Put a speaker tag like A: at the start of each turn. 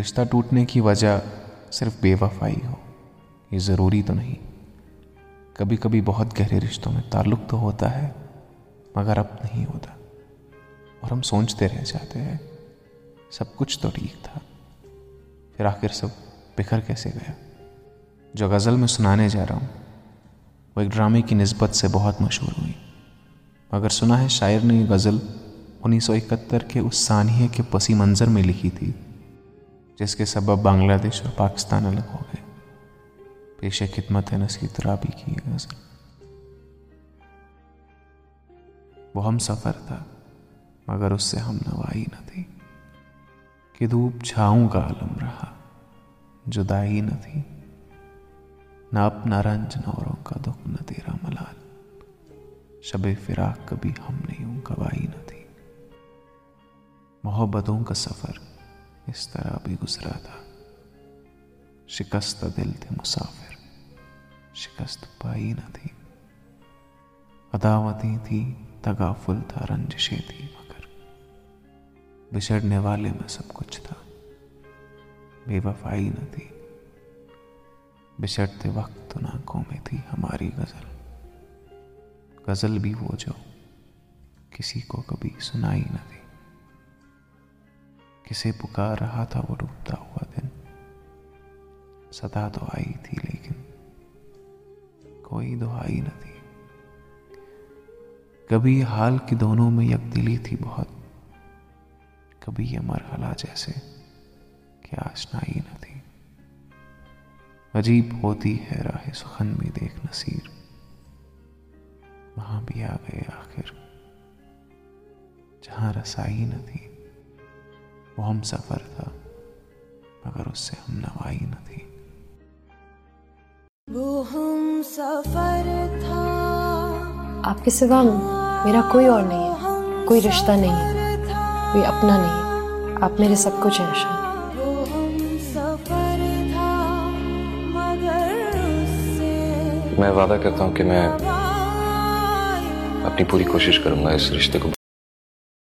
A: رشتہ ٹوٹنے کی وجہ صرف بے وفائی ہو، یہ ضروری تو نہیں۔ کبھی کبھی بہت گہرے رشتوں میں تعلق تو ہوتا ہے، مگر اب نہیں ہوتا۔ اور ہم سوچتے رہ جاتے ہیں، سب کچھ تو ٹھیک تھا۔ پھر آخر سب بکھر کیسے گیا؟ جو غزل میں سنانے جا رہا ہوں، وہ ایک ڈرامے کی نسبت سے بہت مشہور ہوئی۔ مگر سنا ہے شاعر نے یہ غزل انیس سو اکہتر کے اس سانحے کے پسی منظر میں لکھی تھی۔ جس کے سبب بنگلہ دیش اور پاکستان الگ ہو گئے۔ پیش خدمت نسی ترابی کی یہ غزل۔ وہ ہم سفر تھا، مگر اس سے ہم نوائی نہ تھی کہ دھوپ چھاؤں کا عالم رہا، جدائی نہ تھی۔ نہ اپنا رنج، نہ اوروں کا دکھ، نہ تیرا ملال۔ شب فراق کبھی ہم نے یوں گوائی نہ تھی۔ محبتوں کا سفر اس طرح بھی گزرا تھا۔ شکست دل تھے مسافر، شکست پائی نہ تھی۔ عداوتیں تھی تغافل تھا، رنجشیں تھی مگر بچھڑنے والے میں سب کچھ تھا۔ بے وفائی نہ تھی۔ بچھڑتے وقت تو آنکھوں میں تھی ہماری غزل۔ غزل بھی وہ جو کسی کو کبھی سنائی نہ تھی۔ کسے پکار رہا تھا وہ ڈوبتا ہوا دن۔ صدا تو آئی تھی لیکن کوئی دعائی نہ تھی۔ کبھی حال کی دونوں میں یک دلی تھی بہت، کبھی یہ مرحلہ جیسے کہ آشنائی نہ تھی۔ عجیب ہوتی ہے راہ سخن میں دیکھ نصیر۔ وہاں بھی آ گئے آخر۔ جہاں رسائی نہ تھی۔ وہ ہم سفر تھا مگر اس سے ہم نوائی نہ تھی۔
B: وہ ہم سفر تھا۔
C: آپ کے سوا میرا کوئی اور نہیں ہے کوئی رشتہ نہیں ہے کوئی اپنا نہیں آپ میرے سب کچھ ہیں
B: سے
D: میں وعدہ کرتا ہوں کہ میں اپنی پوری کوشش کروں گا اس رشتے کو